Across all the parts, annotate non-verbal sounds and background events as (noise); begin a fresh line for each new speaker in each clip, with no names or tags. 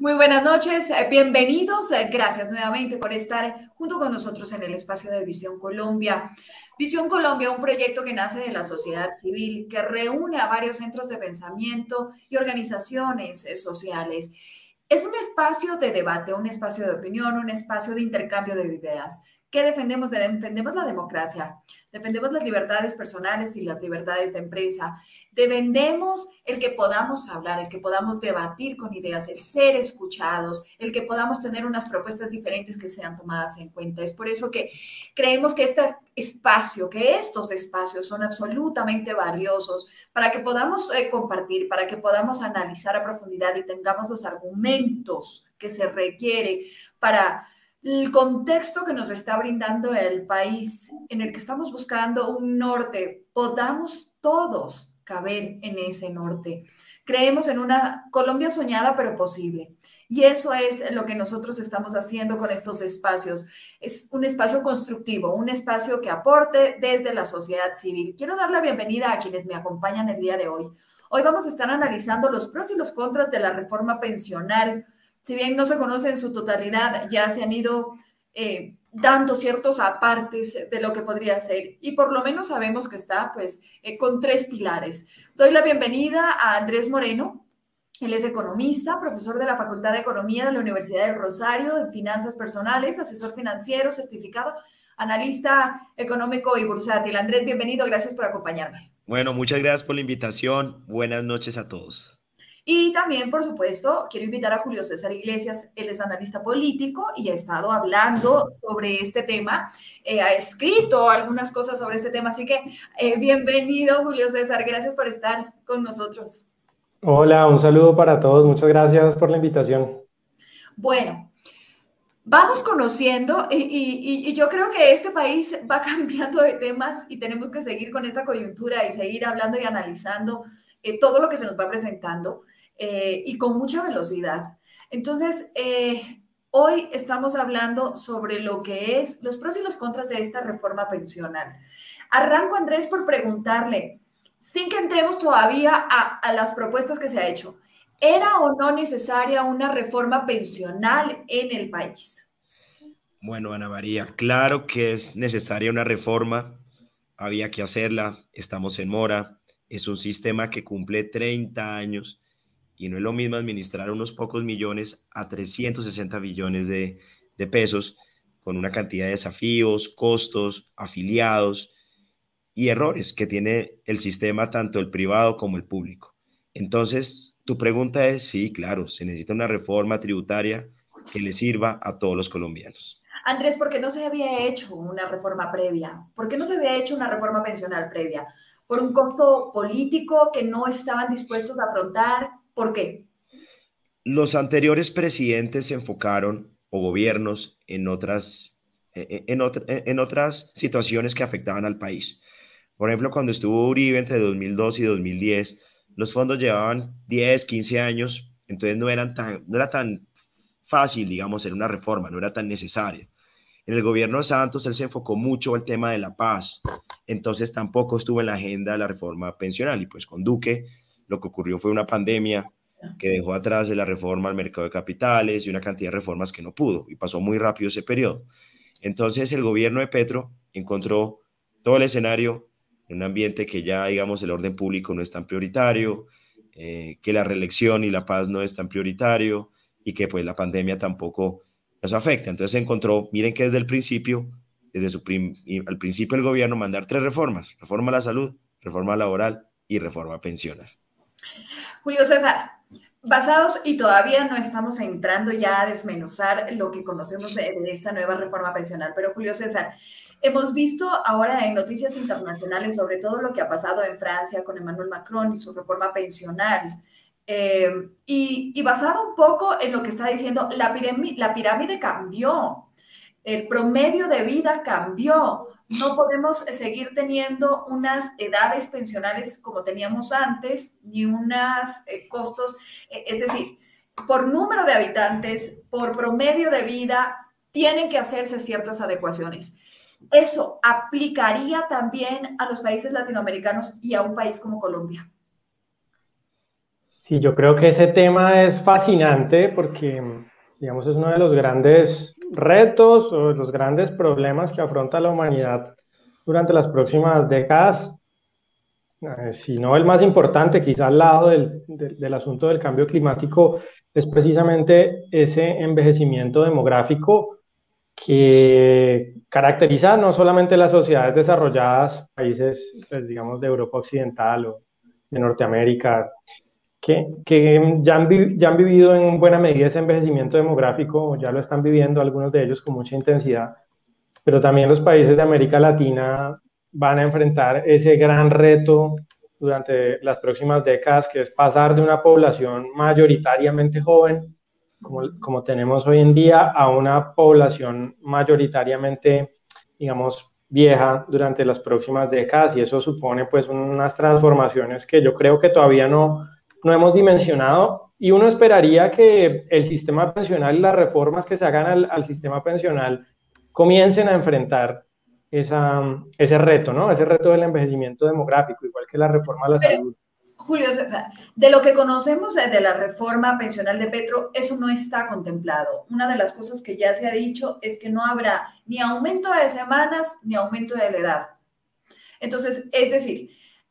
Muy buenas noches, eh, bienvenidos. Eh, gracias nuevamente por estar junto con nosotros en el espacio de Visión Colombia. Visión Colombia, un proyecto que nace de la sociedad civil, que reúne a varios centros de pensamiento y organizaciones eh, sociales. Es un espacio de debate, un espacio de opinión, un espacio de intercambio de ideas ¿Qué defendemos? Defendemos la democracia, defendemos las libertades personales y las libertades de empresa, defendemos el que podamos hablar, el que podamos debatir con ideas, el ser escuchados, el que podamos tener unas propuestas diferentes que sean tomadas en cuenta. Es por eso que creemos que este espacio, que estos espacios son absolutamente valiosos para que podamos eh, compartir, para que podamos analizar a profundidad y tengamos los argumentos que se requiere para el contexto que nos está brindando el país en el que estamos buscando un norte, podamos todos caber en ese norte. Creemos en una Colombia soñada pero posible. Y eso es lo que nosotros estamos haciendo con estos espacios. Es un espacio constructivo, un espacio que aporte desde la sociedad civil. Quiero dar la bienvenida a quienes me acompañan el día de hoy. Hoy vamos a estar analizando los pros y los contras de la reforma pensional si bien no se conoce en su totalidad, ya se han ido eh, dando ciertos apartes de lo que podría ser. Y por lo menos sabemos que está pues eh, con tres pilares. Doy la bienvenida a Andrés Moreno. Él es economista, profesor de la Facultad de Economía de la Universidad del Rosario en finanzas personales, asesor financiero, certificado, analista económico y bursátil. Andrés, bienvenido, gracias por acompañarme.
Bueno, muchas gracias por la invitación. Buenas noches a todos.
Y también, por supuesto, quiero invitar a Julio César Iglesias, él es analista político y ha estado hablando sobre este tema, eh, ha escrito algunas cosas sobre este tema, así que eh, bienvenido Julio César, gracias por estar con nosotros.
Hola, un saludo para todos, muchas gracias por la invitación.
Bueno, vamos conociendo y, y, yo creo que este país va (laughs) cambiando de temas y tenemos que seguir con esta coyuntura y seguir hablando y analizando eh, todo lo que se nos va presentando. Eh, y con mucha velocidad. Entonces, eh, hoy estamos hablando sobre lo que es los pros y los contras de esta reforma pensional. Arranco, Andrés, por preguntarle, sin que entremos todavía a, a las propuestas que se ha hecho, ¿era o no necesaria una reforma pensional en el país?
Bueno, Ana María, claro que es necesaria una reforma, había que hacerla, estamos en mora, es un sistema que cumple 30 años y no es lo mismo administrar unos pocos millones a 360 billones de, pesos con una cantidad de desafíos, costos, afiliados y errores que tiene el sistema, tanto el privado como el público. Entonces, tu pregunta es, sí, claro, se necesita una reforma tributaria que le sirva a todos los colombianos.
Andrés, ¿por qué no se había hecho una reforma previa? ¿Por qué no se había hecho una reforma pensional previa? ¿Por un costo político que no estaban dispuestos a afrontar? ¿Por qué?
Los anteriores presidentes se enfocaron, o gobiernos, en otras, e, e, en, en otras situaciones que afectaban al país. Por ejemplo, cuando estuvo Uribe entre 2002 y 2010, los fondos llevaban 10, 15 años, entonces no, eran tan, no era tan fácil, digamos, hacer una reforma, no era tan necesaria. En el gobierno de Santos él se enfocó mucho al tema de la paz, entonces tampoco estuvo en la agenda la reforma pensional y pues con Duque lo que ocurrió fue una pandemia que dejó atrás de la reforma al mercado de capitales y una cantidad de reformas que no pudo y pasó muy rápido ese periodo. Entonces el gobierno de Petro encontró todo el escenario en un ambiente que ya, digamos, el orden público no es tan prioritario, eh, que la reelección y la paz no es tan prioritario y que pues la pandemia tampoco nos afecta. Entonces se encontró, miren que desde el principio, desde su al principio el gobierno mandar tres reformas, reforma a la salud, reforma laboral y reforma pensional.
Julio César, basados y todavía no estamos entrando ya a desmenuzar lo que conocemos de, esta nueva reforma pensional, pero Julio César, hemos visto ahora en noticias internacionales sobre todo lo que ha pasado en Francia con Emmanuel Macron y su reforma pensional. Eh, y, basado un poco en lo que está diciendo, la la pirámide cambió, el promedio de vida cambió, no podemos seguir teniendo unas edades pensionales como teníamos antes, ni unos eh, costos, eh, es decir, por número de habitantes, por promedio de vida, tienen que hacerse ciertas adecuaciones. Eso aplicaría también a los países latinoamericanos y a un país como Colombia.
Sí, yo creo que ese tema es fascinante porque, digamos, es uno de los grandes retos o de los grandes problemas que afronta la humanidad durante las próximas décadas. Eh, si no el más importante, quizá al lado del, del asunto del cambio climático, es precisamente ese envejecimiento demográfico que caracteriza no solamente las sociedades desarrolladas, países, pues, digamos, de Europa Occidental o de Norteamérica, que, ya, han ya, han vivido en buena medida ese envejecimiento demográfico, ya lo están viviendo algunos de ellos con mucha intensidad, pero también los países de América Latina van a enfrentar ese gran reto durante las próximas décadas, que es pasar de una población mayoritariamente joven como, tenemos hoy en día a una población mayoritariamente, digamos, vieja durante las próximas décadas y eso supone pues unas transformaciones que yo creo que todavía no, no hemos dimensionado y uno esperaría que el sistema pensional y las reformas que se hagan al, al sistema pensional comiencen a enfrentar esa, ese reto, ¿no? Ese reto del envejecimiento demográfico, igual que la reforma a la salud.
Julio, de lo que conocemos de la reforma pensional de Petro, eso no está contemplado. Una de las cosas que ya se ha dicho es que no habrá ni aumento de semanas ni aumento de la edad. Entonces, es decir,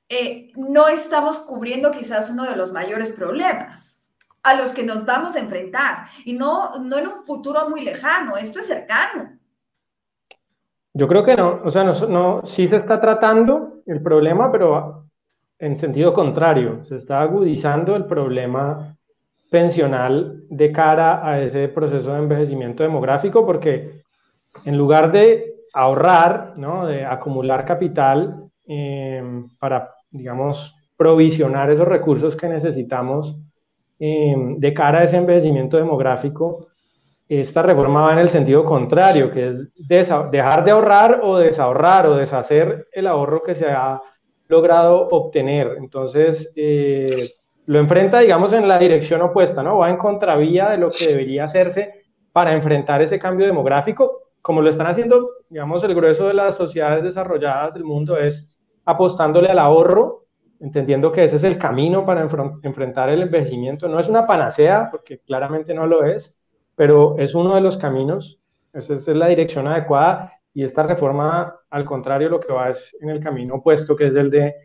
eh, no estamos cubriendo quizás uno de los mayores problemas a los que nos vamos a enfrentar y no, no en un futuro muy lejano, esto es cercano.
Yo creo que no, o sea, no, no, sí se está tratando el problema, pero en sentido contrario, se está agudizando el problema pensional de cara a ese proceso de envejecimiento demográfico, porque en lugar de ahorrar, ¿no? de acumular capital eh, para, digamos, provisionar esos recursos que necesitamos eh, de cara a ese envejecimiento demográfico, esta reforma va en el sentido contrario, que es dejar de ahorrar o desahorrar o deshacer el ahorro que se ha logrado obtener. Entonces, eh, lo enfrenta, digamos, en la dirección opuesta, ¿no? Va en contravía de lo que debería hacerse para enfrentar ese cambio demográfico, como lo están haciendo, digamos, el grueso de las sociedades desarrolladas del mundo es apostándole al ahorro, entendiendo que ese es el camino para enfrentar el envejecimiento. No es una panacea, porque claramente no lo es, pero es uno de los caminos, esa es la dirección adecuada y esta reforma, al contrario, lo que va es en el camino opuesto, que es el de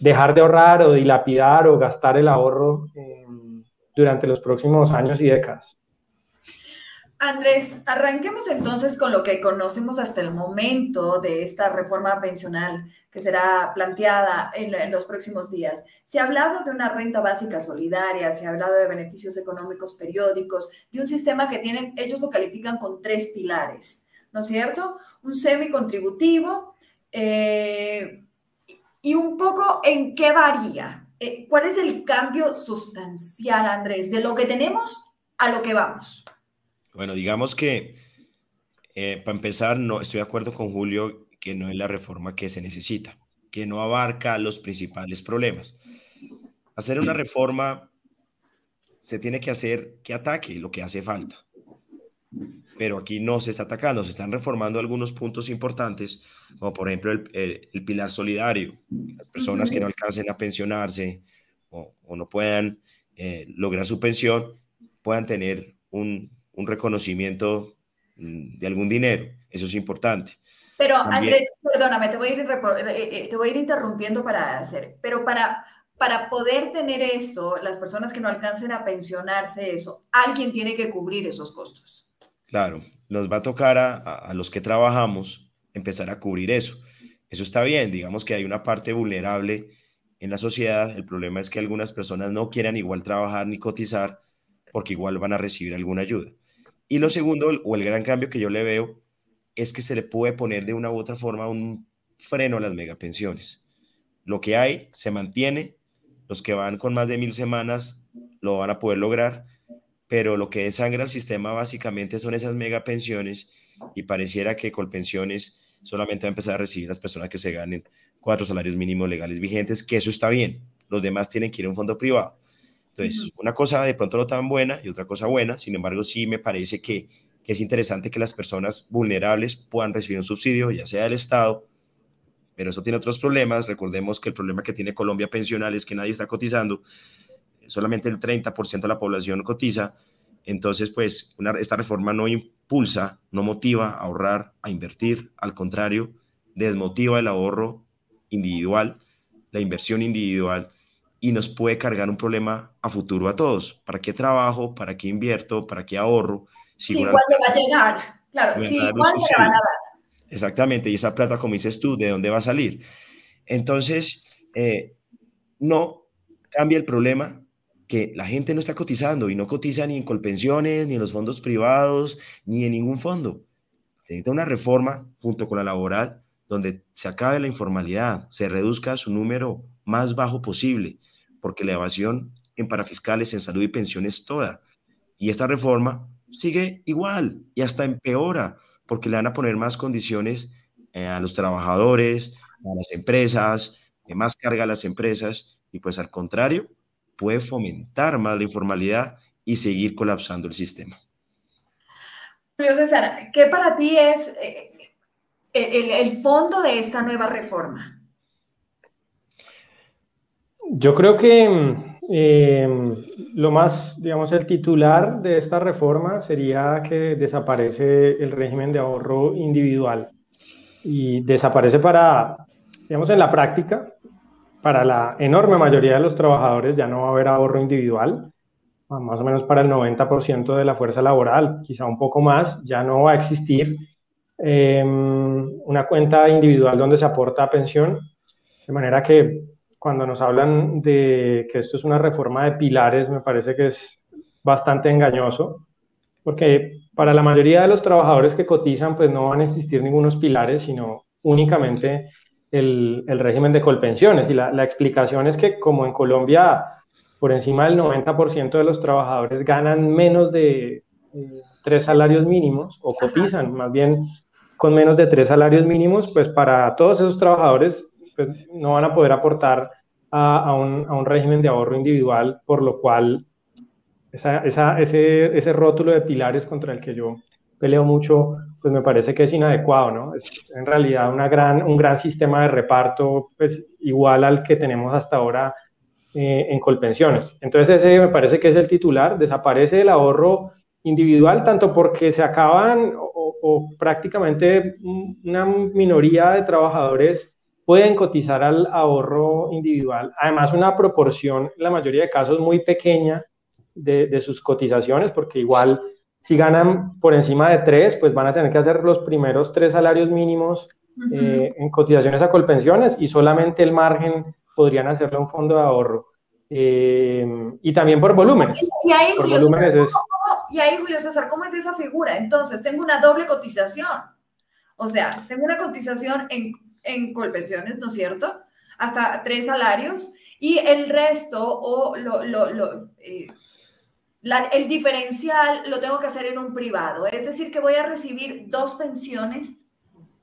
dejar de ahorrar o dilapidar o gastar el ahorro em, durante los próximos años y décadas.
Andrés, arranquemos entonces con lo que conocemos hasta el momento de esta reforma pensional que será planteada en, los próximos días. Se ha hablado de una renta básica solidaria, se ha hablado de beneficios económicos periódicos, de un sistema que tienen, ellos lo califican con tres pilares. ¿no es cierto? Un semi-contributivo. Eh, y un poco en qué varía. Eh, ¿Cuál es el cambio sustancial, Andrés, de lo que tenemos a lo que vamos?
Bueno, digamos que eh, para empezar, no estoy de acuerdo con Julio que no es la reforma que se necesita, que no abarca los principales problemas. Hacer una reforma se tiene que hacer que ataque lo que hace falta. Pero aquí no se está atacando, se están reformando algunos puntos importantes, como por ejemplo el, el, pilar solidario, las personas que no alcancen a pensionarse o, o no puedan eh, lograr su pensión, puedan tener un, un, reconocimiento mm, de algún dinero, eso es importante.
Pero Andrés, perdóname, te voy, a ir, eh, eh, te voy a ir interrumpiendo para hacer, pero para, para poder tener eso, las personas que no alcancen a pensionarse eso, alguien tiene que cubrir esos costos.
Claro, nos va a tocar a, los que trabajamos empezar a cubrir eso. Eso está bien, digamos que hay una parte vulnerable en la sociedad. El problema es que algunas personas no quieran igual trabajar ni cotizar porque igual van a recibir alguna ayuda. Y lo segundo, o el gran cambio que yo le veo, es que se le puede poner de una u otra forma un freno a las megapensiones. Lo que hay se mantiene, los que van con más de mil semanas lo van a poder lograr pero lo que desangra el sistema básicamente son esas mega pensiones y pareciera que Colpensiones solamente va a empezar a recibir las personas que se ganen cuatro salarios mínimos legales vigentes, que eso está bien, los demás tienen que ir a un fondo privado. Entonces, una cosa de pronto no tan buena y otra cosa buena, sin embargo, sí me parece que, que es interesante que las personas vulnerables puedan recibir un subsidio, ya sea del Estado, pero eso tiene otros problemas. Recordemos que el problema que tiene Colombia pensional es que nadie está cotizando solamente el 30% de la población cotiza, entonces pues esta reforma no impulsa, no motiva a ahorrar, a invertir, al contrario, desmotiva el ahorro individual, la inversión individual y nos puede cargar un problema a futuro a todos. ¿Para qué trabajo? ¿Para qué invierto? ¿Para qué ahorro?
Si sí, ¿cuándo va a llegar? Claro, sí, ¿cuándo se van a dar?
Exactamente, y esa plata, como dices tú, ¿de dónde va a salir? Entonces, eh, no cambia el problema que la gente no está cotizando y no cotiza ni en colpensiones, ni en los fondos privados, ni en ningún fondo. Se necesita una reforma junto con la laboral donde se acabe la informalidad, se reduzca su número más bajo posible, porque la evasión en parafiscales, en salud y pensiones toda. Y esta reforma sigue igual y hasta empeora, porque le van a poner más condiciones eh, a los trabajadores, a las empresas, más carga a las empresas, y pues al contrario, puede fomentar más la informalidad y seguir colapsando el sistema.
Julio César, ¿qué para ti es eh, el, fondo de esta nueva reforma?
Yo creo que em, lo más, digamos, el titular de esta reforma sería que desaparece el régimen de ahorro individual y desaparece para, digamos, en la práctica, para la enorme mayoría de los trabajadores ya no va a haber ahorro individual, más o menos para el 90% de la fuerza laboral, quizá un poco más, ya no va a existir Em, una cuenta individual donde se aporta pensión, de manera que cuando nos hablan de que esto es una reforma de pilares, me parece que es bastante engañoso, porque para la mayoría de los trabajadores que cotizan, pues no van a existir ningunos pilares, sino únicamente el, el régimen de colpensiones. Y la, la, explicación es que como en Colombia, por encima del 90% de los trabajadores ganan menos de eh, tres salarios mínimos o cotizan más bien con menos de tres salarios mínimos, pues para todos esos trabajadores pues, no van a poder aportar a, un, a, un, régimen de ahorro individual, por lo cual esa, ese, ese rótulo de pilares contra el que yo peleo mucho, pues me parece que es inadecuado, ¿no? Es en realidad una gran, un gran sistema de reparto, pues igual al que tenemos hasta ahora eh, en Colpensiones. Entonces ese me parece que es el titular, desaparece el ahorro individual, tanto porque se acaban o, prácticamente una minoría de trabajadores pueden cotizar al ahorro individual. Además, una proporción, en la mayoría de casos, muy pequeña de, sus cotizaciones, porque igual si ganan por encima de tres, pues van a tener que hacer los primeros tres salarios mínimos eh, en cotizaciones a colpensiones y solamente el margen podrían hacerle un fondo de ahorro. Eh, y también por volúmenes.
Y ahí, por volúmenes es... y ahí, Julio César, ¿cómo es esa figura? Entonces, tengo una doble cotización. O sea, tengo una cotización en, en colpensiones, ¿no es cierto? Hasta tres salarios y el resto o lo, lo, eh, el diferencial lo tengo que hacer en un privado. Es decir, que voy a recibir dos pensiones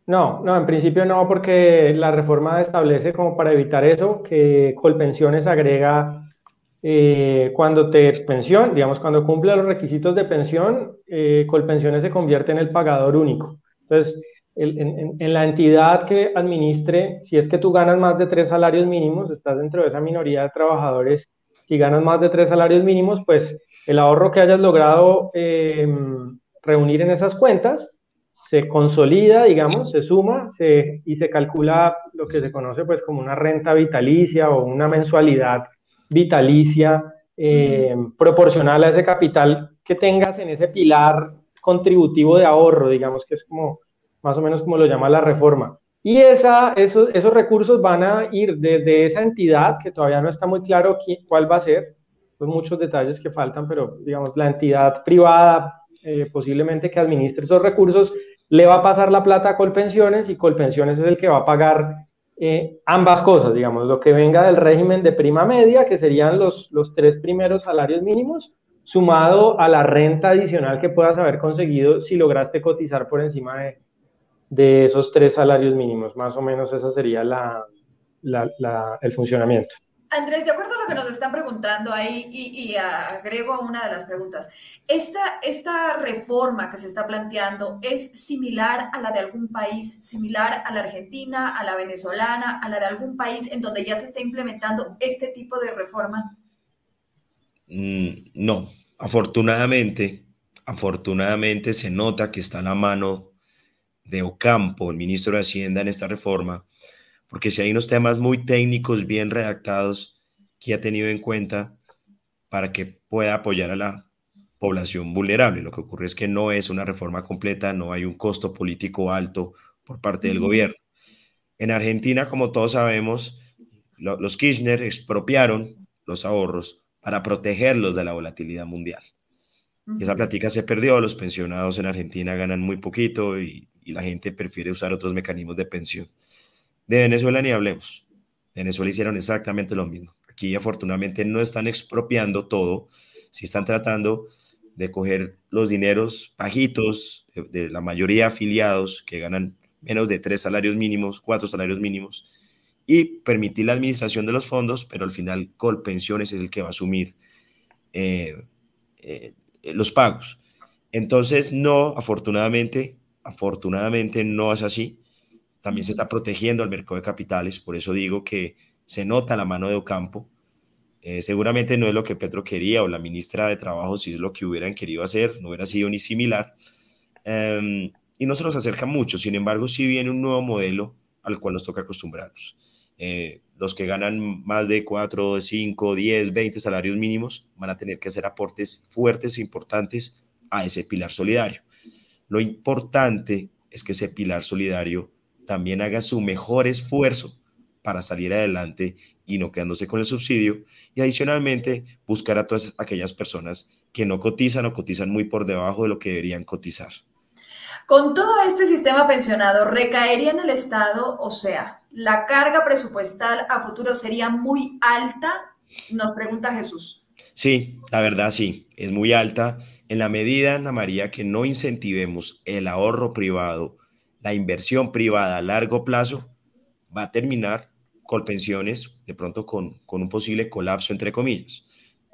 no, no, en principio no, porque la reforma establece como para evitar eso que Colpensiones agrega eh, cuando te pensión, digamos, cuando cumple los requisitos de pensión, eh, Colpensiones se convierte en el pagador único. Entonces, en, la entidad que administre, si es que tú ganas más de tres salarios mínimos, estás dentro de esa minoría de trabajadores, si ganas más de tres salarios mínimos, pues el ahorro que hayas logrado eh, reunir en esas cuentas se consolida, digamos, se suma y se calcula lo que se conoce pues como una renta vitalicia o una mensualidad vitalicia eh, proporcional a ese capital que tengas en ese pilar contributivo de ahorro, digamos que es como más o menos como lo llama la reforma. Y esa, esos, esos recursos van a ir desde esa entidad, que todavía no está muy claro cuál va a ser, pues muchos detalles que faltan, pero digamos la entidad privada eh, posiblemente que administre esos recursos, le va a pasar la plata a Colpensiones y Colpensiones es el que va a pagar eh, ambas cosas, digamos, lo que venga del régimen de prima media, que serían los, los tres primeros salarios mínimos, sumado a la renta adicional que puedas haber conseguido si lograste cotizar por encima de, de esos tres salarios mínimos. Más o menos esa sería la, la, el funcionamiento.
Andrés, de acuerdo a lo que nos están preguntando ahí, y, agrego una de las preguntas, ¿esta, ¿esta reforma que se está planteando es similar a la de algún país, similar a la argentina, a la venezolana, a la de algún país en donde ya se está implementando este tipo de reforma?
Mm, no, afortunadamente, afortunadamente se nota que está la mano de Ocampo, el ministro de Hacienda, en esta reforma, porque si hay unos temas muy técnicos, bien redactados, que ha tenido en cuenta para que pueda apoyar a la población vulnerable. Lo que ocurre es que no es una reforma completa, no hay un costo político alto por parte del gobierno. En Argentina, como todos sabemos, los Kirchner expropiaron los ahorros para protegerlos de la volatilidad mundial. Esa plática se perdió, los pensionados en Argentina ganan muy poquito y, la gente prefiere usar otros mecanismos de pensión. De Venezuela ni hablemos. Venezuela hicieron exactamente lo mismo. Aquí afortunadamente no están expropiando todo, si están tratando de coger los dineros bajitos de, de, la mayoría afiliados que ganan menos de tres salarios mínimos, cuatro salarios mínimos, y permitir la administración de los fondos, pero al final Colpensiones es el que va a asumir eh, eh, los pagos. Entonces, no, afortunadamente, afortunadamente no es así. También se está protegiendo al mercado de capitales, por eso digo que se nota la mano de Ocampo. Eh, seguramente no es lo que Petro quería o la ministra de Trabajo, si es lo que hubieran querido hacer, no hubiera sido ni similar. Em, y no se nos acerca mucho, sin embargo, sí viene un nuevo modelo al cual nos toca acostumbrarnos. Eh, los que ganan más de 4, 5, 10, 20 salarios mínimos van a tener que hacer aportes fuertes e importantes a ese pilar solidario. Lo importante es que ese pilar solidario también haga su mejor esfuerzo para salir adelante y no quedándose con el subsidio. Y adicionalmente, buscar a todas aquellas personas que no cotizan o cotizan muy por debajo de lo que deberían cotizar.
Con todo este sistema pensionado, ¿recaería en el Estado? O sea, ¿la carga presupuestal a futuro sería muy alta? Nos pregunta Jesús.
Sí, la verdad sí, es muy alta. En la medida, Ana María, que no incentivemos el ahorro privado, la inversión privada a largo plazo, va a terminar con pensiones, de pronto con, un posible colapso, entre comillas.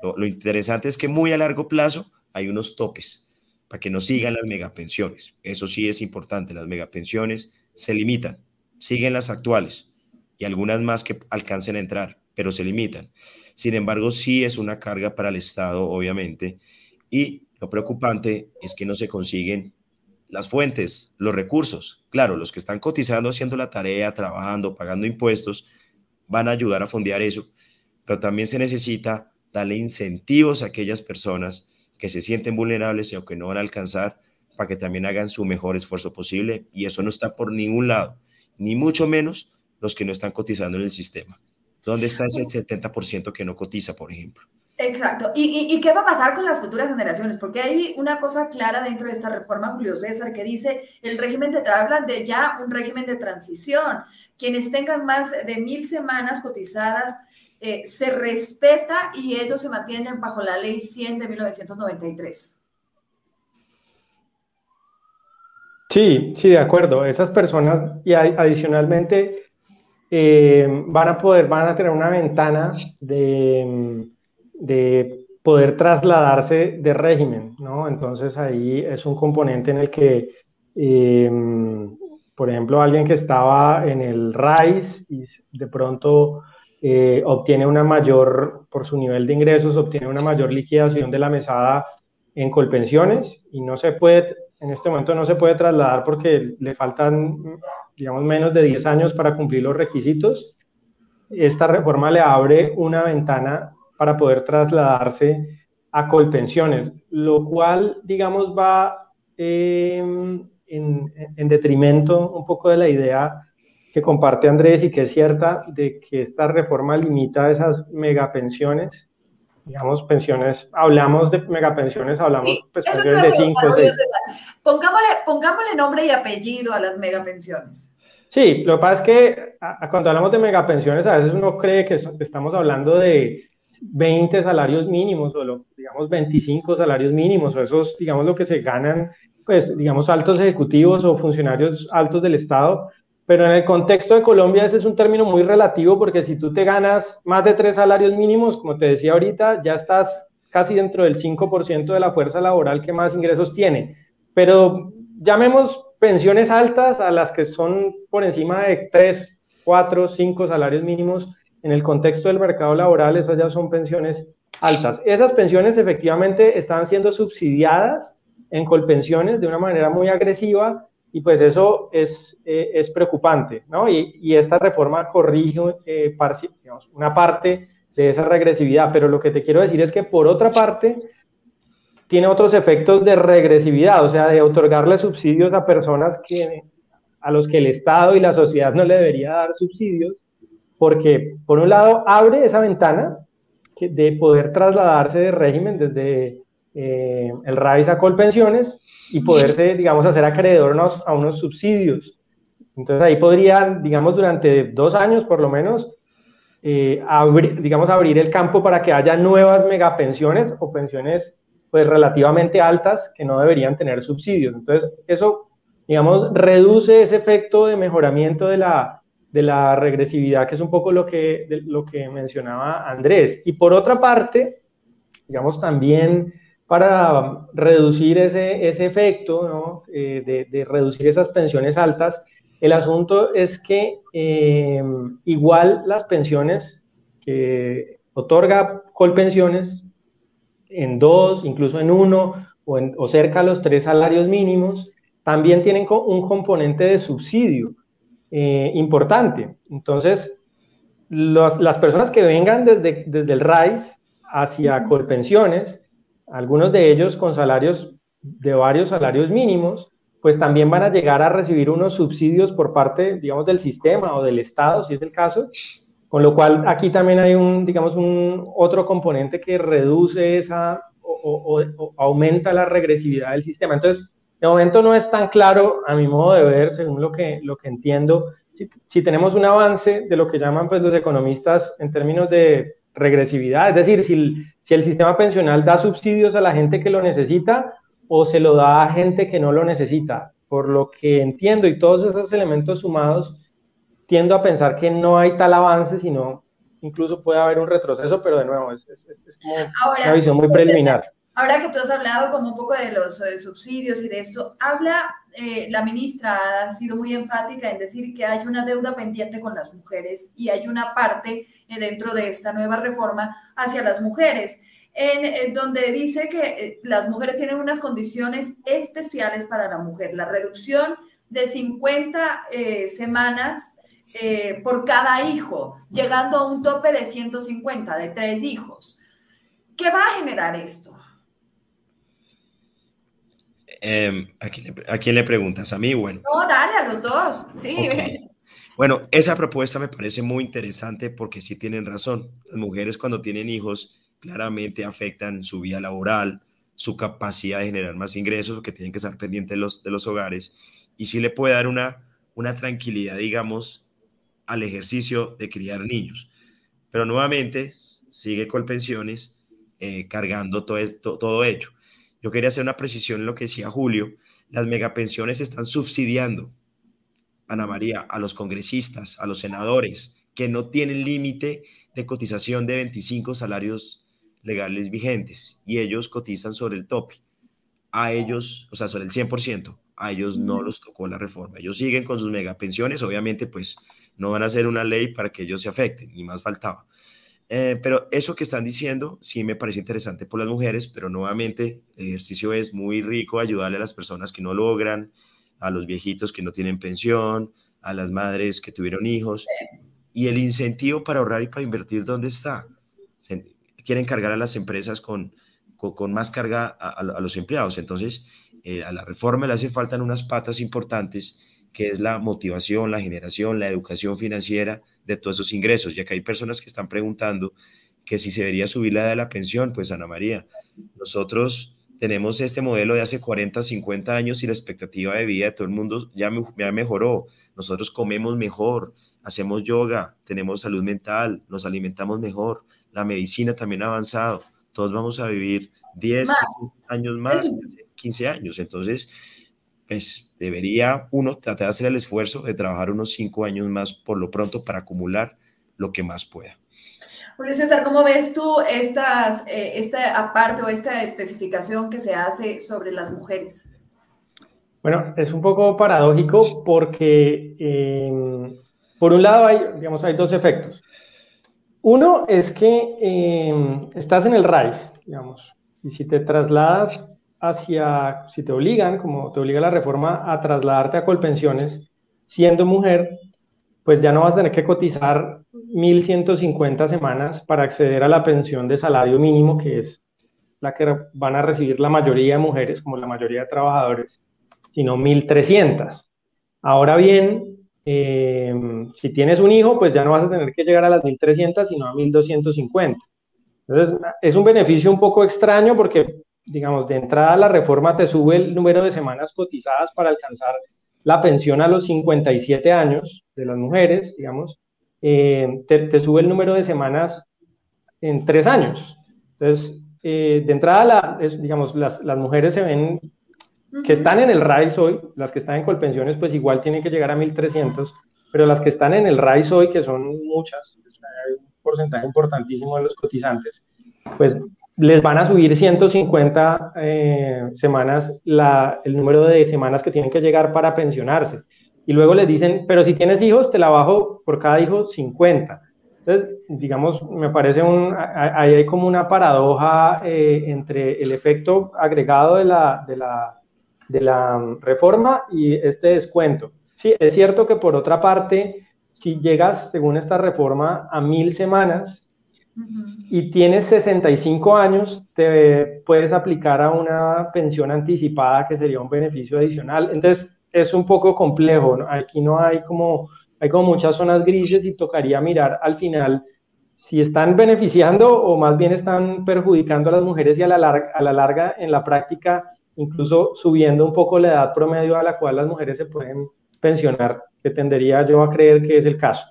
lo interesante es que muy a largo plazo hay unos topes para que no sigan las megapensiones. Eso sí es importante, las megapensiones se limitan, siguen las actuales y algunas más que alcancen a entrar, pero se limitan. Sin embargo, sí es una carga para el Estado, obviamente, y lo preocupante es que no se consiguen las fuentes, los recursos. Claro, los que están cotizando, haciendo la tarea, trabajando, pagando impuestos, van a ayudar a fondear eso, pero también se necesita darle incentivos a aquellas personas que se sienten vulnerables y aunque no van a alcanzar, para que también hagan su mejor esfuerzo posible. Y eso no está por ningún lado, ni mucho menos los que no están cotizando en el sistema. ¿Dónde está ese 70% que no cotiza, por ejemplo?
Exacto. ¿Y, ¿Y, qué va a pasar con las futuras generaciones? Porque hay una cosa clara dentro de esta reforma, Julio César, que dice el régimen de, hablan de ya un régimen de transición. Quienes tengan más de mil semanas cotizadas eh, se respeta y ellos se mantienen bajo la ley 100 de 1993.
Sí, sí, de acuerdo. Esas personas y adicionalmente eh, van a poder, van a tener una ventana de, de poder trasladarse de régimen, ¿no? Entonces ahí es un componente en el que, eh, por ejemplo, alguien que estaba en el RAIS y de pronto eh, obtiene una mayor, por su nivel de ingresos, obtiene una mayor liquidación de la mesada en colpensiones y no se puede, en este momento no se puede trasladar porque le faltan, digamos, menos de 10 años para cumplir los requisitos. Esta reforma le abre una ventana para poder trasladarse a colpensiones, lo cual, digamos, va eh, en, en detrimento un poco de la idea que comparte Andrés y que es cierta de que esta reforma limita esas megapensiones, digamos, pensiones, hablamos de megapensiones, hablamos de pues, pensiones de 5 o 6.
Pongámosle, pongámosle nombre y apellido a las megapensiones.
Sí, lo que pasa es que cuando hablamos de megapensiones, a veces uno cree que estamos hablando de 20 salarios mínimos o digamos 25 salarios mínimos o esos, digamos, lo que se ganan, pues, digamos, altos ejecutivos o funcionarios altos del Estado pero en el contexto de Colombia ese es un término muy relativo porque si tú te ganas más de tres salarios mínimos, como te decía ahorita, ya estás casi dentro del 5% de la fuerza laboral que más ingresos tiene. Pero llamemos pensiones altas a las que son por encima de 3, 4, 5 salarios mínimos. En el contexto del mercado laboral, esas ya son pensiones altas. Esas pensiones efectivamente están siendo subsidiadas en colpensiones de una manera muy agresiva y pues eso es, eh, es preocupante, ¿no? Y, y, esta reforma corrige eh, digamos, una parte de esa regresividad, pero lo que te quiero decir es que por otra parte tiene otros efectos de regresividad, o sea, de otorgarle subsidios a personas que, a los que el Estado y la sociedad no le debería dar subsidios, porque por un lado abre esa ventana de poder trasladarse de régimen desde eh, el RAIS a Colpensiones y poderse, digamos, hacer acreedor a unos subsidios. Entonces ahí podría, digamos, durante dos años por lo menos, eh, abrir, digamos, abrir el campo para que haya nuevas megapensiones o pensiones pues relativamente altas que no deberían tener subsidios. Entonces eso, digamos, reduce ese efecto de mejoramiento de la, de la regresividad, que es un poco lo que, lo que mencionaba Andrés. Y por otra parte, digamos, también para reducir ese, ese efecto ¿no? eh, de, de, reducir esas pensiones altas, el asunto es que eh, igual las pensiones que otorga Colpensiones en dos, incluso en uno o, en, o cerca a los tres salarios mínimos, también tienen un componente de subsidio eh, importante. Entonces, los, las personas que vengan desde, desde el RAIS hacia Colpensiones, algunos de ellos con salarios de varios salarios mínimos, pues también van a llegar a recibir unos subsidios por parte, digamos, del sistema o del Estado, si es el caso, con lo cual aquí también hay un, digamos, un otro componente que reduce esa o, o aumenta la regresividad del sistema. Entonces, de momento no es tan claro, a mi modo de ver, según lo que, lo que entiendo, si, si, tenemos un avance de lo que llaman pues, los economistas en términos de regresividad, es decir, si, si el sistema pensional da subsidios a la gente que lo necesita o se lo da a gente que no lo necesita. Por lo que entiendo y todos esos elementos sumados, tiendo a pensar que no hay tal avance, sino incluso puede haber un retroceso, pero de nuevo es, es, es como Ahora, una visión muy preliminar.
Ahora que tú has hablado como un poco de los eh, subsidios y de esto, habla, eh, la ministra ha sido muy enfática en decir que hay una deuda pendiente con las mujeres y hay una parte eh, dentro de esta nueva reforma hacia las mujeres, en, donde dice que las mujeres tienen unas condiciones especiales para la mujer, la reducción de 50 eh, semanas por cada hijo, llegando a un tope de 150, de tres hijos. ¿Qué va a generar esto?
Eh, ¿a, quién le, ¿a, quién le, preguntas? ¿A mí? Bueno.
No, dale, a los dos. Sí.
Okay. Bueno, esa propuesta me parece muy interesante porque sí tienen razón. Las mujeres cuando tienen hijos claramente afectan su vida laboral, su capacidad de generar más ingresos, que tienen que estar pendientes de los, de los hogares. Y sí le puede dar una, una tranquilidad, digamos, al ejercicio de criar niños. Pero nuevamente sigue con pensiones eh, cargando todo, esto, todo ello. Yo quería hacer una precisión en lo que decía Julio. Las megapensiones están subsidiando, Ana María, a los congresistas, a los senadores, que no tienen límite de cotización de 25 salarios legales vigentes y ellos cotizan sobre el tope. A ellos, o sea, sobre el 100%, a ellos no los tocó la reforma. Ellos siguen con sus megapensiones, obviamente, pues no van a hacer una ley para que ellos se afecten, ni más faltaba. Eh, pero eso que están diciendo sí me parece interesante por las mujeres, pero nuevamente el ejercicio es muy rico ayudarle a las personas que no logran, a los viejitos que no tienen pensión, a las madres que tuvieron hijos. Y el incentivo para ahorrar y para invertir, ¿dónde está? quieren cargar a las empresas con, con, más carga a, a, los empleados. Entonces, eh, a la reforma le hace falta unas patas importantes, que es la motivación, la generación, la educación financiera de todos esos ingresos, ya que hay personas que están preguntando que si se debería subir la edad de la pensión, pues Ana María, nosotros tenemos este modelo de hace 40, 50 años y la expectativa de vida de todo el mundo ya, ya mejoró. Nosotros comemos mejor, hacemos yoga, tenemos salud mental, nos alimentamos mejor, la medicina también ha avanzado, todos vamos a vivir 10 más. años más, 15 años, entonces, pues debería uno tratar de hacer el esfuerzo de trabajar unos 5 años más por lo pronto para acumular lo que más pueda.
Julio César, ¿cómo ves tú estas, eh, esta aparte o esta especificación que se hace sobre las mujeres?
Bueno, es un poco paradójico porque, eh, por un lado, hay, digamos, hay dos efectos. Uno es que eh, estás en el RAIS, digamos, y si te trasladas hacia, si te obligan, como te obliga la reforma, a trasladarte a Colpensiones, siendo mujer, pues ya no vas a tener que cotizar 1.150 semanas para acceder a la pensión de salario mínimo, que es la que van a recibir la mayoría de mujeres, como la mayoría de trabajadores, sino 1.300. Ahora bien, eh, si tienes un hijo, pues ya no vas a tener que llegar a las 1.300, sino a 1.250. Entonces, es un beneficio un poco extraño porque, digamos, de entrada la reforma te sube el número de semanas cotizadas para alcanzar la pensión a los 57 años de las mujeres, digamos, eh, te, sube el número de semanas en tres años. Entonces, eh, de entrada, digamos, las, las mujeres se ven que están en el RAIS hoy, las que están en Colpensiones, pues igual tienen que llegar a 1.300, pero las que están en el RAIS hoy, que son muchas, hay un porcentaje importantísimo de los cotizantes, pues les van a subir 150 eh, semanas el número de semanas que tienen que llegar para pensionarse. Y luego les dicen, pero si tienes hijos, te la bajo por cada hijo 50. Entonces, digamos, me parece un, ahí hay como una paradoja eh, entre el efecto agregado de la, de la de la reforma y este descuento. Sí, es cierto que por otra parte, si llegas, según esta reforma, a mil semanas y tienes 65 años, te puedes aplicar a una pensión anticipada que sería un beneficio adicional. Entonces, es un poco complejo. Aquí no hay como, hay como muchas zonas grises y tocaría mirar al final si están beneficiando o más bien están perjudicando a las mujeres y a la larga, a la larga en la práctica incluso subiendo un poco la edad promedio a la cual las mujeres se pueden pensionar, que tendería yo a creer que es el caso.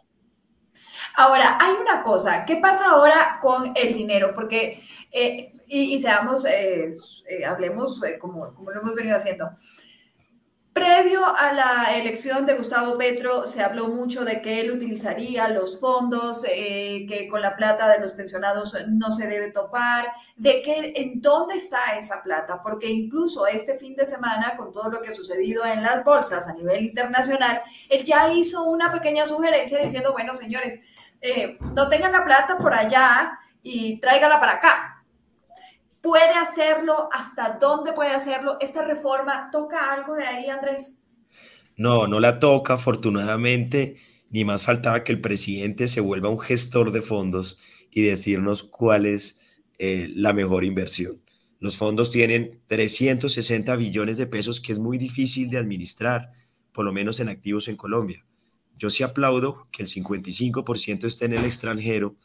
Ahora, hay una cosa, ¿qué pasa ahora con el dinero? Porque, eh, y, seamos, eh, eh, hablemos como, como lo hemos venido haciendo. Previo a la elección de Gustavo Petro, se habló mucho de que él utilizaría los fondos, eh, que con la plata de los pensionados no se debe topar, de que en dónde está esa plata, porque incluso este fin de semana, con todo lo que ha sucedido en las bolsas a nivel internacional, él ya hizo una pequeña sugerencia diciendo, bueno, señores, eh, no tengan la plata por allá y tráigala para acá puede hacerlo, hasta dónde puede hacerlo. ¿Esta reforma toca algo de ahí, Andrés?
No, no la toca, afortunadamente, ni más faltaba que el presidente se vuelva un gestor de fondos y decirnos cuál es eh, la mejor inversión. Los fondos tienen 360 billones de pesos, que es muy difícil de administrar, por lo menos en activos en Colombia. Yo sí aplaudo que el 55% esté en el extranjero,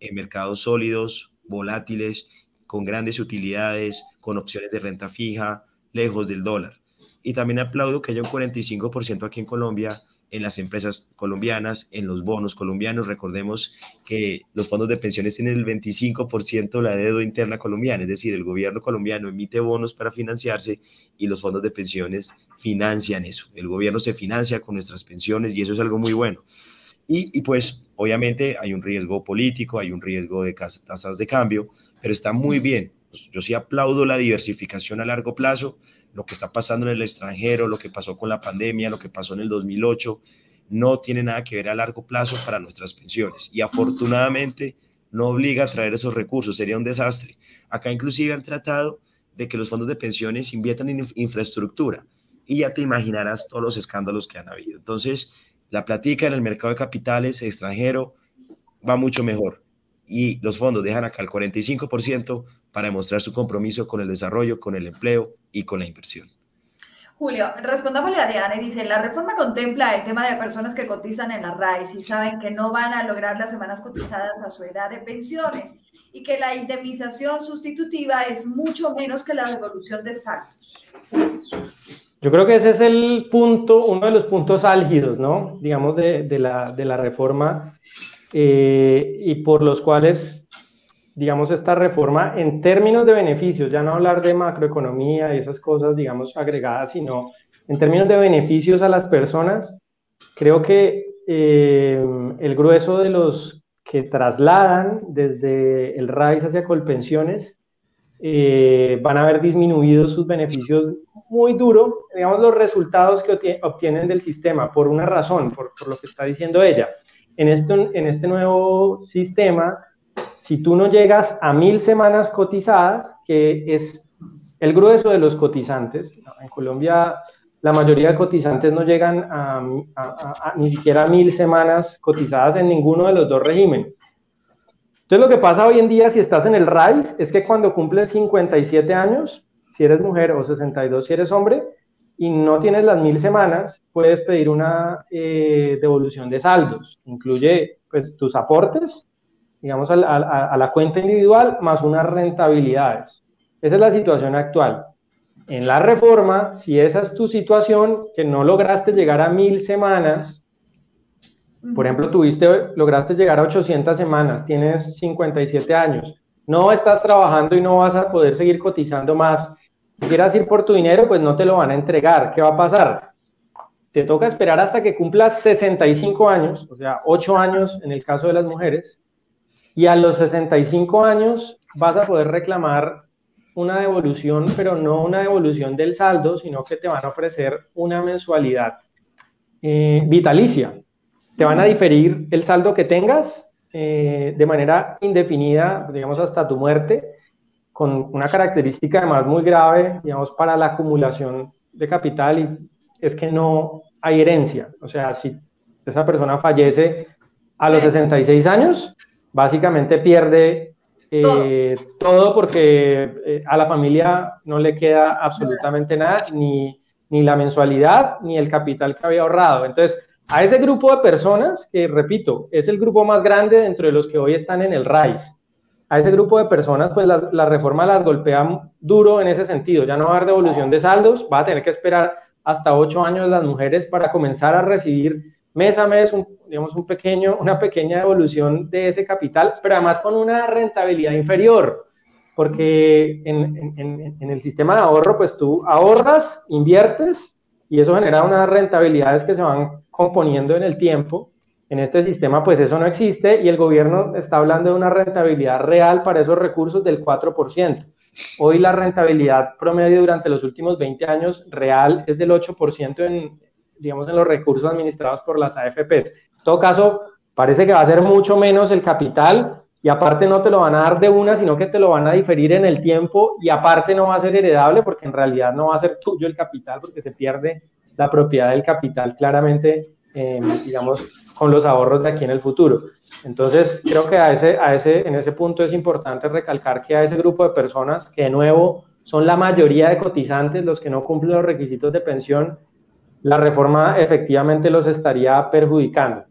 en mercados sólidos, volátiles con grandes utilidades, con opciones de renta fija, lejos del dólar. Y también aplaudo que haya un 45% aquí en Colombia en las empresas colombianas, en los bonos colombianos. Recordemos que los fondos de pensiones tienen el 25% de la deuda interna colombiana, es decir, el gobierno colombiano emite bonos para financiarse y los fondos de pensiones financian eso. El gobierno se financia con nuestras pensiones y eso es algo muy bueno. Y, pues obviamente hay un riesgo político, hay un riesgo de tasas de cambio, pero está muy bien. Pues, yo sí aplaudo la diversificación a largo plazo, lo que está pasando en el extranjero, lo que pasó con la pandemia, lo que pasó en el 2008, no tiene nada que ver a largo plazo para nuestras pensiones. Y afortunadamente no obliga a traer esos recursos, sería un desastre. Acá inclusive han tratado de que los fondos de pensiones inviertan en infraestructura y ya te imaginarás todos los escándalos que han habido. Entonces, la platica en el mercado de capitales extranjero va mucho mejor y los fondos dejan acá el 45% para demostrar su compromiso con el desarrollo, con el empleo y con la inversión.
Julio, respondámosle a Diana y dice, la reforma contempla el tema de personas que cotizan en la RAIS y saben que no van a lograr las semanas cotizadas a su edad de pensiones y que la indemnización sustitutiva es mucho menos que la devolución de saldos.
Yo creo que ese es el punto, uno de los puntos álgidos, ¿no? Digamos, de, la, de la, reforma eh, y por los cuales, digamos, esta reforma en términos de beneficios, ya no hablar de macroeconomía y esas cosas, digamos, agregadas, sino en términos de beneficios a las personas, creo que eh, el grueso de los que trasladan desde el RAIS hacia Colpensiones eh, van a haber disminuido sus beneficios muy duro, digamos, los resultados que obtienen del sistema, por una razón, por, lo que está diciendo ella. En este, en este nuevo sistema, si tú no llegas a mil semanas cotizadas, que es el grueso de los cotizantes, en Colombia la mayoría de cotizantes no llegan a, ni siquiera a mil semanas cotizadas en ninguno de los dos regímenes. Entonces lo que pasa hoy en día si estás en el RAIS es que cuando cumples 57 años, si eres mujer o 62 si eres hombre, y no tienes las mil semanas, puedes pedir una eh, devolución de saldos. Incluye pues, tus aportes, digamos, a, a, la cuenta individual, más unas rentabilidades. Esa es la situación actual. En la reforma, si esa es tu situación, que no lograste llegar a mil semanas, por ejemplo, tuviste, lograste llegar a 800 semanas, tienes 57 años, no estás trabajando y no vas a poder seguir cotizando más, quieras ir por tu dinero, pues no te lo van a entregar. ¿Qué va a pasar? Te toca esperar hasta que cumplas 65 años, o sea, 8 años en el caso de las mujeres, y a los 65 años vas a poder reclamar una devolución, pero no una devolución del saldo, sino que te van a ofrecer una mensualidad eh, vitalicia. Te van a diferir el saldo que tengas eh, de manera indefinida, digamos hasta tu muerte, con una característica además muy grave, digamos, para la acumulación de capital y es que no hay herencia. O sea, si esa persona fallece a los 66 años, básicamente pierde eh, todo. porque eh, a la familia no le queda absolutamente nada, ni, ni la mensualidad, ni el capital que había ahorrado. Entonces, a ese grupo de personas, que repito, es el grupo más grande dentro de los que hoy están en el RAIS, a ese grupo de personas, pues la, reforma las golpea duro en ese sentido. Ya no va a haber devolución de saldos, va a tener que esperar hasta ocho años las mujeres para comenzar a recibir mes a mes, un, digamos, un pequeño, una pequeña devolución de ese capital, pero además con una rentabilidad inferior, porque en, en el sistema de ahorro, pues tú ahorras, inviertes y eso genera unas rentabilidades que se van componiendo en el tiempo en este sistema, pues eso no existe y el gobierno está hablando de una rentabilidad real para esos recursos del 4%. Hoy la rentabilidad promedio durante los últimos 20 años real es del 8% en, digamos, en los recursos administrados por las AFPs. En todo caso, parece que va a ser mucho menos el capital y aparte no te lo van a dar de una, sino que te lo van a diferir en el tiempo y aparte no va a ser heredable porque en realidad no va a ser tuyo el capital porque se pierde la propiedad del capital claramente, eh, digamos, con los ahorros de aquí en el futuro. Entonces, creo que a ese, a ese, en ese punto es importante recalcar que a ese grupo de personas, que de nuevo son la mayoría de cotizantes los que no cumplen los requisitos de pensión, la reforma efectivamente los estaría perjudicando.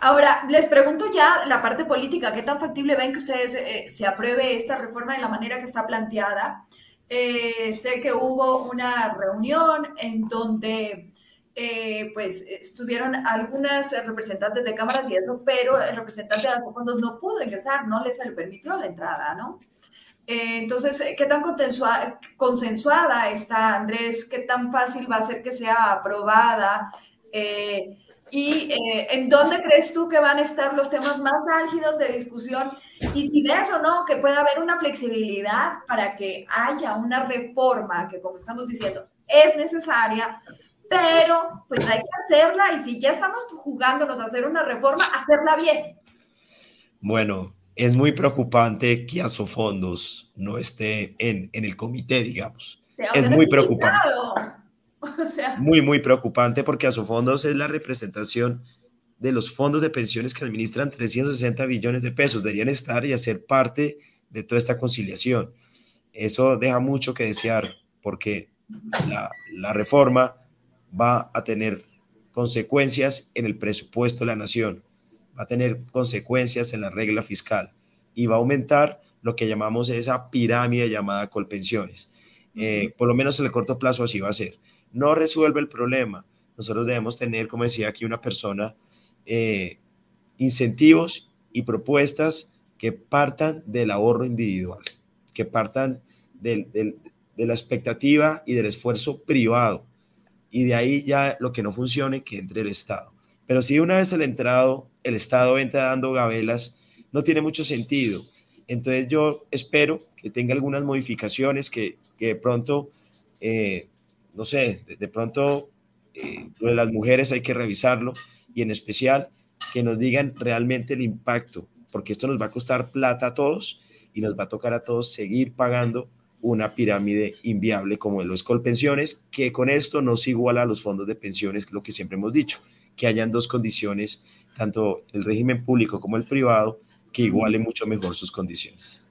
Ahora, les pregunto ya la parte política, ¿qué tan factible ven que ustedes eh, se apruebe esta reforma de la manera que está planteada? Eh, sé que hubo una reunión en donde eh, pues estuvieron algunas representantes de cámaras y eso, pero el representante de los fondos no pudo ingresar, no les permitió la entrada, ¿no? Eh, entonces, ¿qué tan consensuada está Andrés? ¿Qué tan fácil va a ser que sea aprobada? Eh, ¿Y en dónde crees tú que van a estar los temas más álgidos de discusión? Y si ves o no, que pueda haber una flexibilidad para que haya una reforma que, como estamos diciendo, es necesaria, pero pues hay que hacerla y si ya estamos jugándonos a hacer una reforma, hacerla bien.
Bueno, es muy preocupante que Asofondos no esté en, en el comité, digamos. es muy preocupante. (laughs) Muy, muy preocupante porque Asofondos es la representación de los fondos de pensiones que administran 360 billones de pesos. Deberían estar y hacer parte de toda esta conciliación. Eso deja mucho que desear porque la, la reforma va a tener consecuencias en el presupuesto de la nación, va a tener consecuencias en la regla fiscal y va a aumentar lo que llamamos esa pirámide llamada colpensiones. Eh, por lo menos en el corto plazo así va a ser. No resuelve el problema. Nosotros debemos tener, como decía aquí una persona, eh, incentivos y propuestas que partan del ahorro individual, que partan de la expectativa y del esfuerzo privado y de ahí ya lo que no funcione que entre el Estado. Pero si una vez el entrado, el Estado entra dando gabelas, no tiene mucho sentido. Entonces yo espero que tenga algunas modificaciones que, de pronto, eh, no sé, de, pronto eh, lo de las mujeres hay que revisarlo y en especial que nos digan realmente el impacto, porque esto nos va a costar plata a todos y nos va a tocar a todos seguir pagando una pirámide inviable como de los Colpensiones, que con esto no se iguala a los fondos de pensiones, que es lo que siempre hemos dicho, que hayan dos condiciones, tanto el régimen público como el privado, que iguale mucho mejor sus condiciones.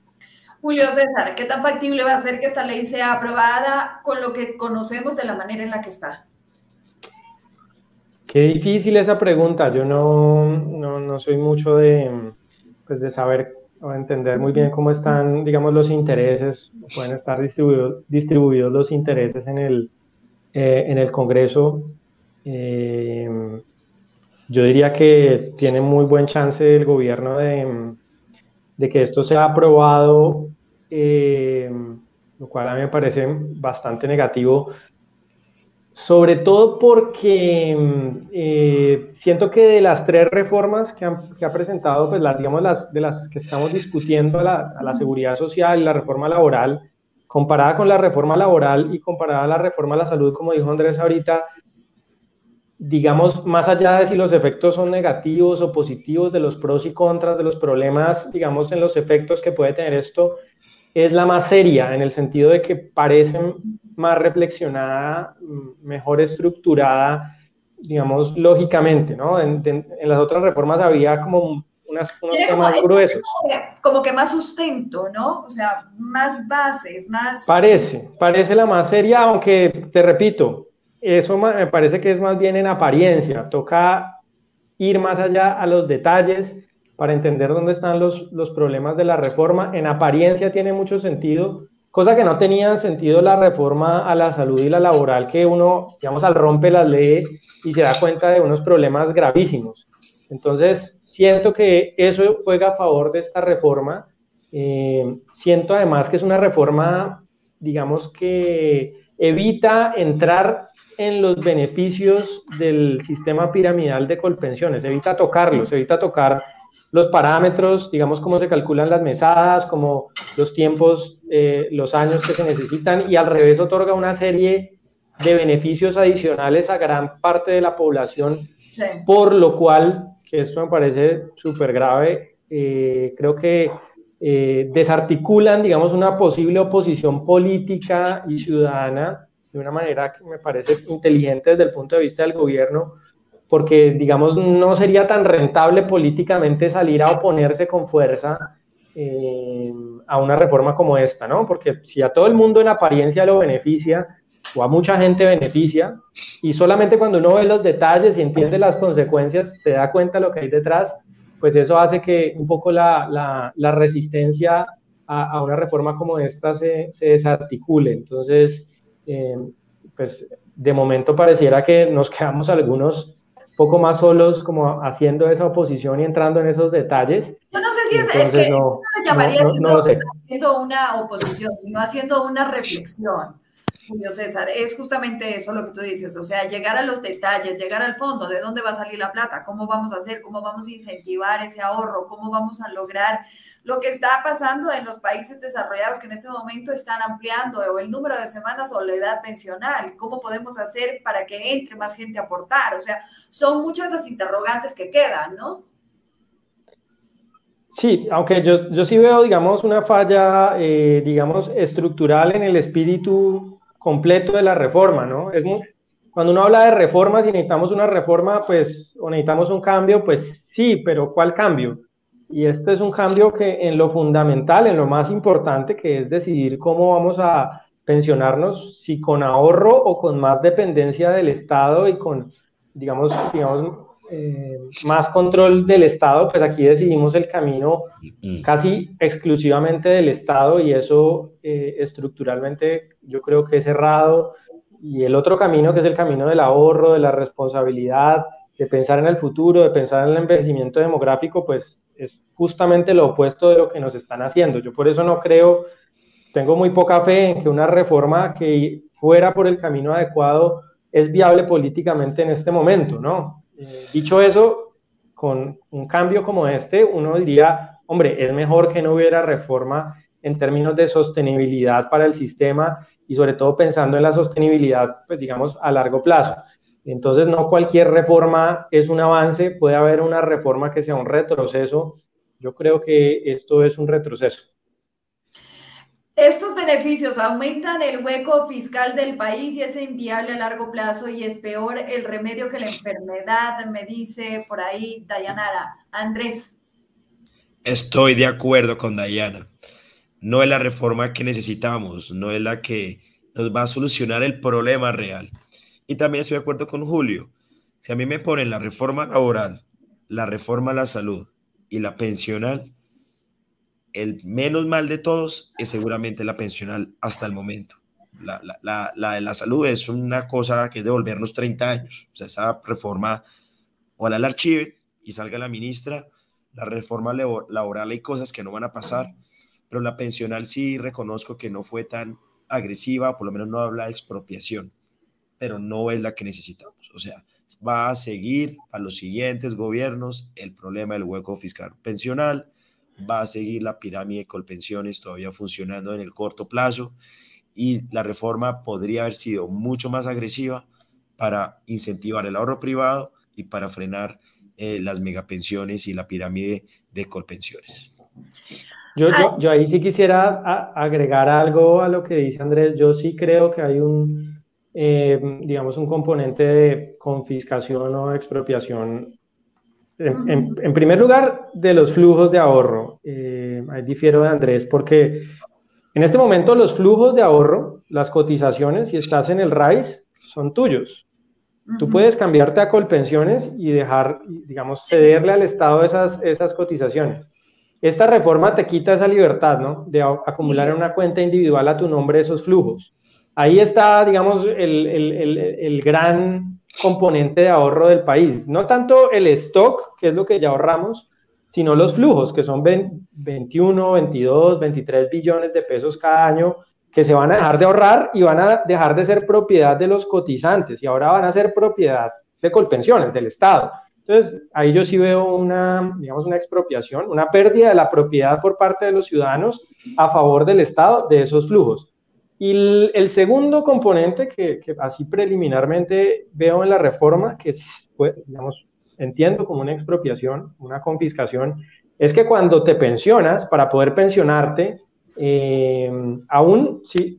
Julio César, ¿qué tan factible va a ser que esta ley sea aprobada con lo que conocemos de la manera en la que está?
Qué difícil esa pregunta. Yo no, no, no soy mucho de, pues de saber o entender muy bien cómo están, digamos, los intereses, pueden estar distribuidos, distribuidos los intereses en el, eh, en el Congreso. Eh, yo diría que tiene muy buen chance el gobierno de, de que esto sea aprobado, eh, lo cual a mí me parece bastante negativo, sobre todo porque eh, siento que de las tres reformas que, ha presentado, pues las, digamos, las, de las que estamos discutiendo, la, a la seguridad social la reforma laboral, comparada con la reforma laboral y comparada a la reforma a la salud, como dijo Andrés ahorita, digamos, más allá de si los efectos son negativos o positivos, de los pros y contras, de los problemas, digamos, en los efectos que puede tener esto, es la más seria en el sentido de que parece más reflexionada, mejor estructurada, digamos, lógicamente, ¿no? En, las otras reformas había como unas, unos temas gruesos.
Como que, más sustento, ¿no? O sea, más bases, más...
Parece, parece la más seria, aunque te repito, eso me parece que es más bien en apariencia, toca ir más allá a los detalles para entender dónde están los, los problemas de la reforma. En apariencia tiene mucho sentido, cosa que no tenía sentido la reforma a la salud y la laboral, que uno, digamos, al rompe la ley y se da cuenta de unos problemas gravísimos. Entonces, siento que eso juega a favor de esta reforma. Eh, siento además que es una reforma, digamos, que evita entrar en los beneficios del sistema piramidal de colpensiones, evita tocarlos, evita tocar los parámetros, digamos, cómo se calculan las mesadas, como los tiempos, eh, los años que se necesitan, y al revés otorga una serie de beneficios adicionales a gran parte de la población, por lo cual, que esto me parece súper grave, eh, creo que eh, desarticulan, digamos, una posible oposición política y ciudadana de una manera que me parece inteligente desde el punto de vista del gobierno, porque, digamos, no sería tan rentable políticamente salir a oponerse con fuerza eh, a una reforma como esta, ¿no? Porque si a todo el mundo en apariencia lo beneficia, o a mucha gente beneficia, y solamente cuando uno ve los detalles y entiende las consecuencias, se da cuenta de lo que hay detrás, pues eso hace que un poco la, la, resistencia a, una reforma como esta se, se desarticule. Entonces, eh, pues de momento pareciera que nos quedamos algunos poco más solos como haciendo esa oposición y entrando en esos detalles.
Yo no sé si es, es que no, me llamaría haciendo una oposición, sino haciendo una reflexión. Julio César, es justamente eso lo que tú dices, o sea, llegar a los detalles, llegar al fondo, de dónde va a salir la plata, cómo vamos a hacer, cómo vamos a incentivar ese ahorro, cómo vamos a lograr lo que está pasando en los países desarrollados que en este momento están ampliando el número de semanas o la edad pensional, cómo podemos hacer para que entre más gente a aportar, o sea, son muchas las interrogantes que quedan, ¿no?
Sí, aunque yo, yo sí veo, digamos, una falla, eh, digamos, estructural en el espíritu completo de la reforma, ¿no? Es cuando uno habla de reformas y necesitamos una reforma, pues, o necesitamos un cambio, pues sí, pero ¿cuál cambio? Y este es un cambio que en lo fundamental, en lo más importante, que es decidir cómo vamos a pensionarnos, si con ahorro o con más dependencia del Estado y con, digamos, digamos eh, más control del Estado, pues aquí decidimos el camino casi exclusivamente del Estado y eso eh, estructuralmente yo creo que es errado. Y el otro camino, que es el camino del ahorro, de la responsabilidad, de pensar en el futuro, de pensar en el envejecimiento demográfico, pues es justamente lo opuesto de lo que nos están haciendo. Yo por eso no creo, tengo muy poca fe en que una reforma que fuera por el camino adecuado es viable políticamente en este momento, ¿no? Eh, dicho eso, con un cambio como este, uno diría, hombre, es mejor que no hubiera reforma en términos de sostenibilidad para el sistema y sobre todo pensando en la sostenibilidad, pues digamos, a largo plazo. Entonces, no cualquier reforma es un avance, puede haber una reforma que sea un retroceso. Yo creo que esto es un retroceso.
Estos beneficios aumentan el hueco fiscal del país y es inviable a largo plazo y es peor el remedio que la enfermedad, me dice por ahí Dayanara. Andrés.
Estoy de acuerdo con Dayana. No es la reforma que necesitamos, no es la que nos va a solucionar el problema real. Y también estoy de acuerdo con Julio. Si a mí me ponen la reforma laboral, la reforma a la salud y la pensional, el menos mal de todos es seguramente la pensional hasta el momento. La, de la salud es una cosa que es devolvernos 30 años. O sea, esa reforma, ojalá la archive y salga la ministra. La reforma laboral hay cosas que no van a pasar, pero la pensional sí reconozco que no fue tan agresiva, por lo menos no habla de expropiación pero no es la que necesitamos. O sea, va a seguir a los siguientes gobiernos el problema del hueco fiscal pensional, va a seguir la pirámide de colpensiones todavía funcionando en el corto plazo y la reforma podría haber sido mucho más agresiva para incentivar el ahorro privado y para frenar eh, las megapensiones y la pirámide de colpensiones.
Yo, yo, yo ahí sí quisiera agregar algo a lo que dice Andrés. Yo sí creo que hay un, eh, digamos, un componente de confiscación o expropiación. En, primer lugar, de los flujos de ahorro. Eh, ahí difiero de Andrés porque en este momento los flujos de ahorro, las cotizaciones, si estás en el RAIS, son tuyos. Tú puedes cambiarte a Colpensiones y dejar, digamos, cederle al Estado esas, esas cotizaciones. Esta reforma te quita esa libertad, ¿no? De acumular en una cuenta individual a tu nombre esos flujos. Ahí está, digamos, el, gran componente de ahorro del país. No tanto el stock, que es lo que ya ahorramos, sino los flujos, que son 21, 22, 23 billones de pesos cada año, que se van a dejar de ahorrar y van a dejar de ser propiedad de los cotizantes y ahora van a ser propiedad de Colpensiones, del Estado. Entonces, ahí yo sí veo una, digamos, una expropiación, una pérdida de la propiedad por parte de los ciudadanos a favor del Estado de esos flujos. Y el, segundo componente que, así preliminarmente veo en la reforma, que pues, digamos, entiendo como una expropiación, una confiscación, es que cuando te pensionas, para poder pensionarte, eh, aún sí,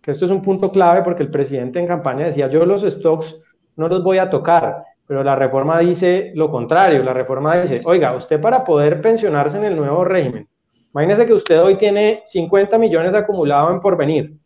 que esto es un punto clave porque el presidente en campaña decía, yo los stocks no los voy a tocar, pero la reforma dice lo contrario, la reforma dice, oiga, usted para poder pensionarse en el nuevo régimen, imagínese que usted hoy tiene 50 millones acumulados en porvenir,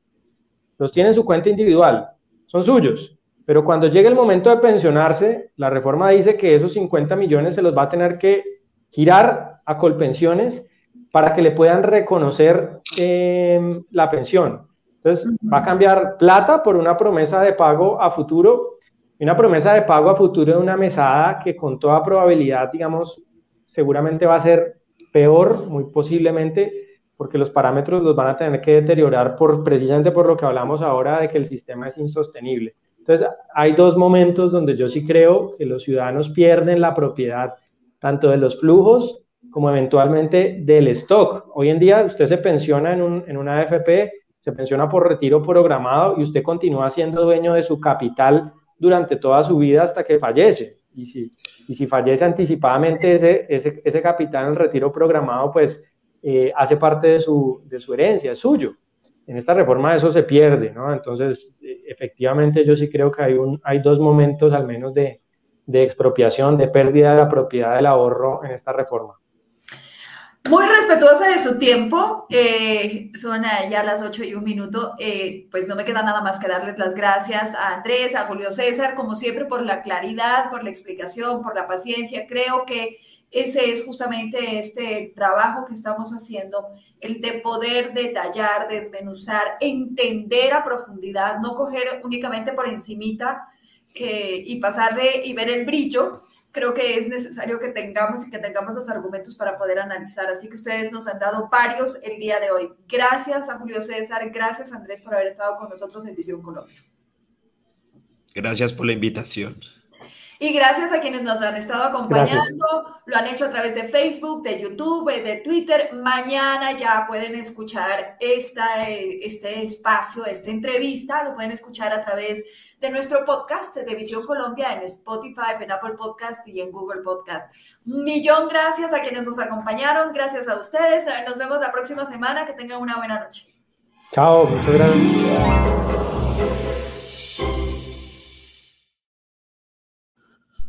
los tiene en su cuenta individual, son suyos. Pero cuando llegue el momento de pensionarse, la reforma dice que esos 50 millones se los va a tener que girar a Colpensiones para que le puedan reconocer em, la pensión. Entonces, va a cambiar plata por una promesa de pago a futuro. Y una promesa de pago a futuro de una mesada que con toda probabilidad, digamos, seguramente va a ser peor, muy posiblemente, porque los parámetros los van a tener que deteriorar por, precisamente por lo que hablamos ahora de que el sistema es insostenible. Entonces, hay dos momentos donde yo sí creo que los ciudadanos pierden la propiedad tanto de los flujos como eventualmente del stock. Hoy en día usted se pensiona en, un, en una AFP, se pensiona por retiro programado y usted continúa siendo dueño de su capital durante toda su vida hasta que fallece. Y si, y si fallece anticipadamente ese, ese, ese capital en el retiro programado, pues eh, hace parte de su, de su herencia, es suyo. En esta reforma eso se pierde, ¿no? Entonces, eh, efectivamente, yo sí creo que hay, un, hay dos momentos al menos de, de expropiación, de pérdida de la propiedad del ahorro en esta reforma.
Muy respetuosa de su tiempo, eh, son ya las 8 y un minuto, pues no me queda nada más que darles las gracias a Andrés, a Julio César, como siempre, por la claridad, por la explicación, por la paciencia. Creo que ese es justamente este trabajo que estamos haciendo, el de poder detallar, desmenuzar, entender a profundidad, no coger únicamente por encimita eh, y pasarle y ver el brillo. Creo que es necesario que tengamos y que tengamos los argumentos para poder analizar. Así que ustedes nos han dado varios el día de hoy. Gracias a Julio César, gracias Andrés por haber estado con nosotros en Visión Colombia.
Gracias por la invitación.
Y gracias a quienes nos han estado acompañando, lo han hecho a través de Facebook, de YouTube, de Twitter. Mañana ya pueden escuchar esta, este espacio, esta entrevista, lo pueden escuchar a través de nuestro podcast de Visión Colombia en Spotify, en Apple Podcast y en Google Podcast. Un millón gracias a quienes nos acompañaron, gracias a ustedes. Nos vemos la próxima semana, que tengan una buena noche.
Chao, muchas gracias.